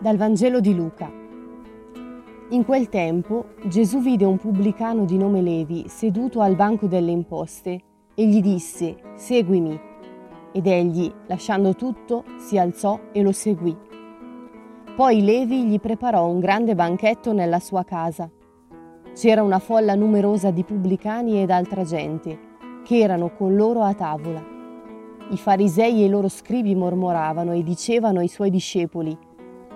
Dal Vangelo di Luca. In quel tempo Gesù vide un pubblicano di nome Levi seduto al banco delle imposte e gli disse, Seguimi. Ed egli, lasciando tutto, si alzò e lo seguì. Poi Levi gli preparò un grande banchetto nella sua casa. C'era una folla numerosa di pubblicani ed altra gente, che erano con loro a tavola. I farisei e i loro scribi mormoravano e dicevano ai suoi discepoli,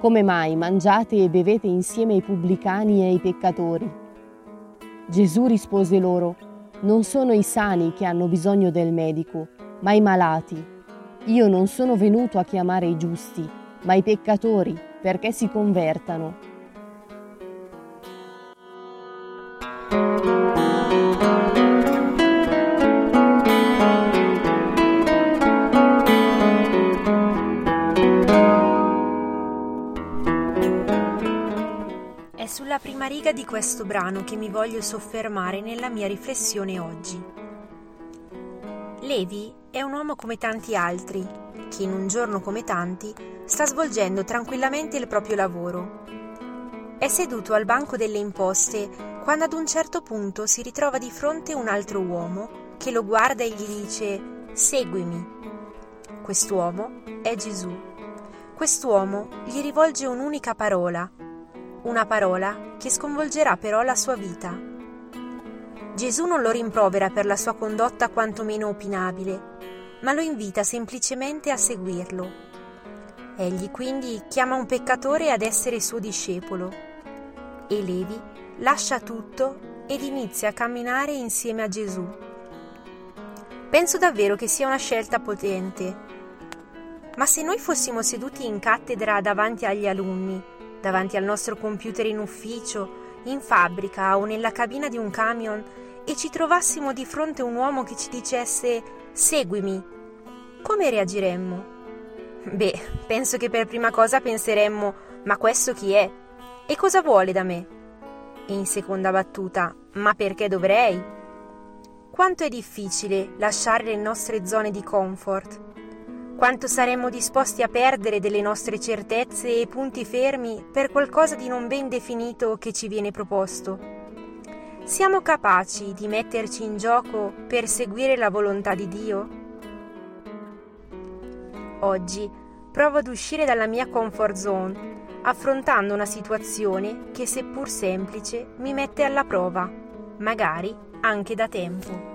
come mai mangiate e bevete insieme ai pubblicani e ai peccatori? Gesù rispose loro, non sono i sani che hanno bisogno del medico, ma i malati. Io non sono venuto a chiamare i giusti, ma i peccatori, perché si convertano. Prima riga di questo brano che mi voglio soffermare nella mia riflessione oggi. Levi è un uomo come tanti altri, che in un giorno come tanti sta svolgendo tranquillamente il proprio lavoro. È seduto al banco delle imposte quando ad un certo punto si ritrova di fronte un altro uomo che lo guarda e gli dice Seguimi. Quest'uomo è Gesù. Quest'uomo gli rivolge un'unica parola una parola che sconvolgerà però la sua vita. Gesù non lo rimprovera per la sua condotta quantomeno opinabile, ma lo invita semplicemente a seguirlo. Egli quindi chiama un peccatore ad essere suo discepolo e Levi lascia tutto ed inizia a camminare insieme a Gesù. Penso davvero che sia una scelta potente. Ma se noi fossimo seduti in cattedra davanti agli alunni, davanti al nostro computer in ufficio, in fabbrica o nella cabina di un camion e ci trovassimo di fronte un uomo che ci dicesse seguimi, come reagiremmo? Beh, penso che per prima cosa penseremmo ma questo chi è? E cosa vuole da me? E in seconda battuta, ma perché dovrei? Quanto è difficile lasciare le nostre zone di comfort quanto saremmo disposti a perdere delle nostre certezze e punti fermi per qualcosa di non ben definito che ci viene proposto. Siamo capaci di metterci in gioco per seguire la volontà di Dio? Oggi provo ad uscire dalla mia comfort zone, affrontando una situazione che seppur semplice mi mette alla prova, magari anche da tempo.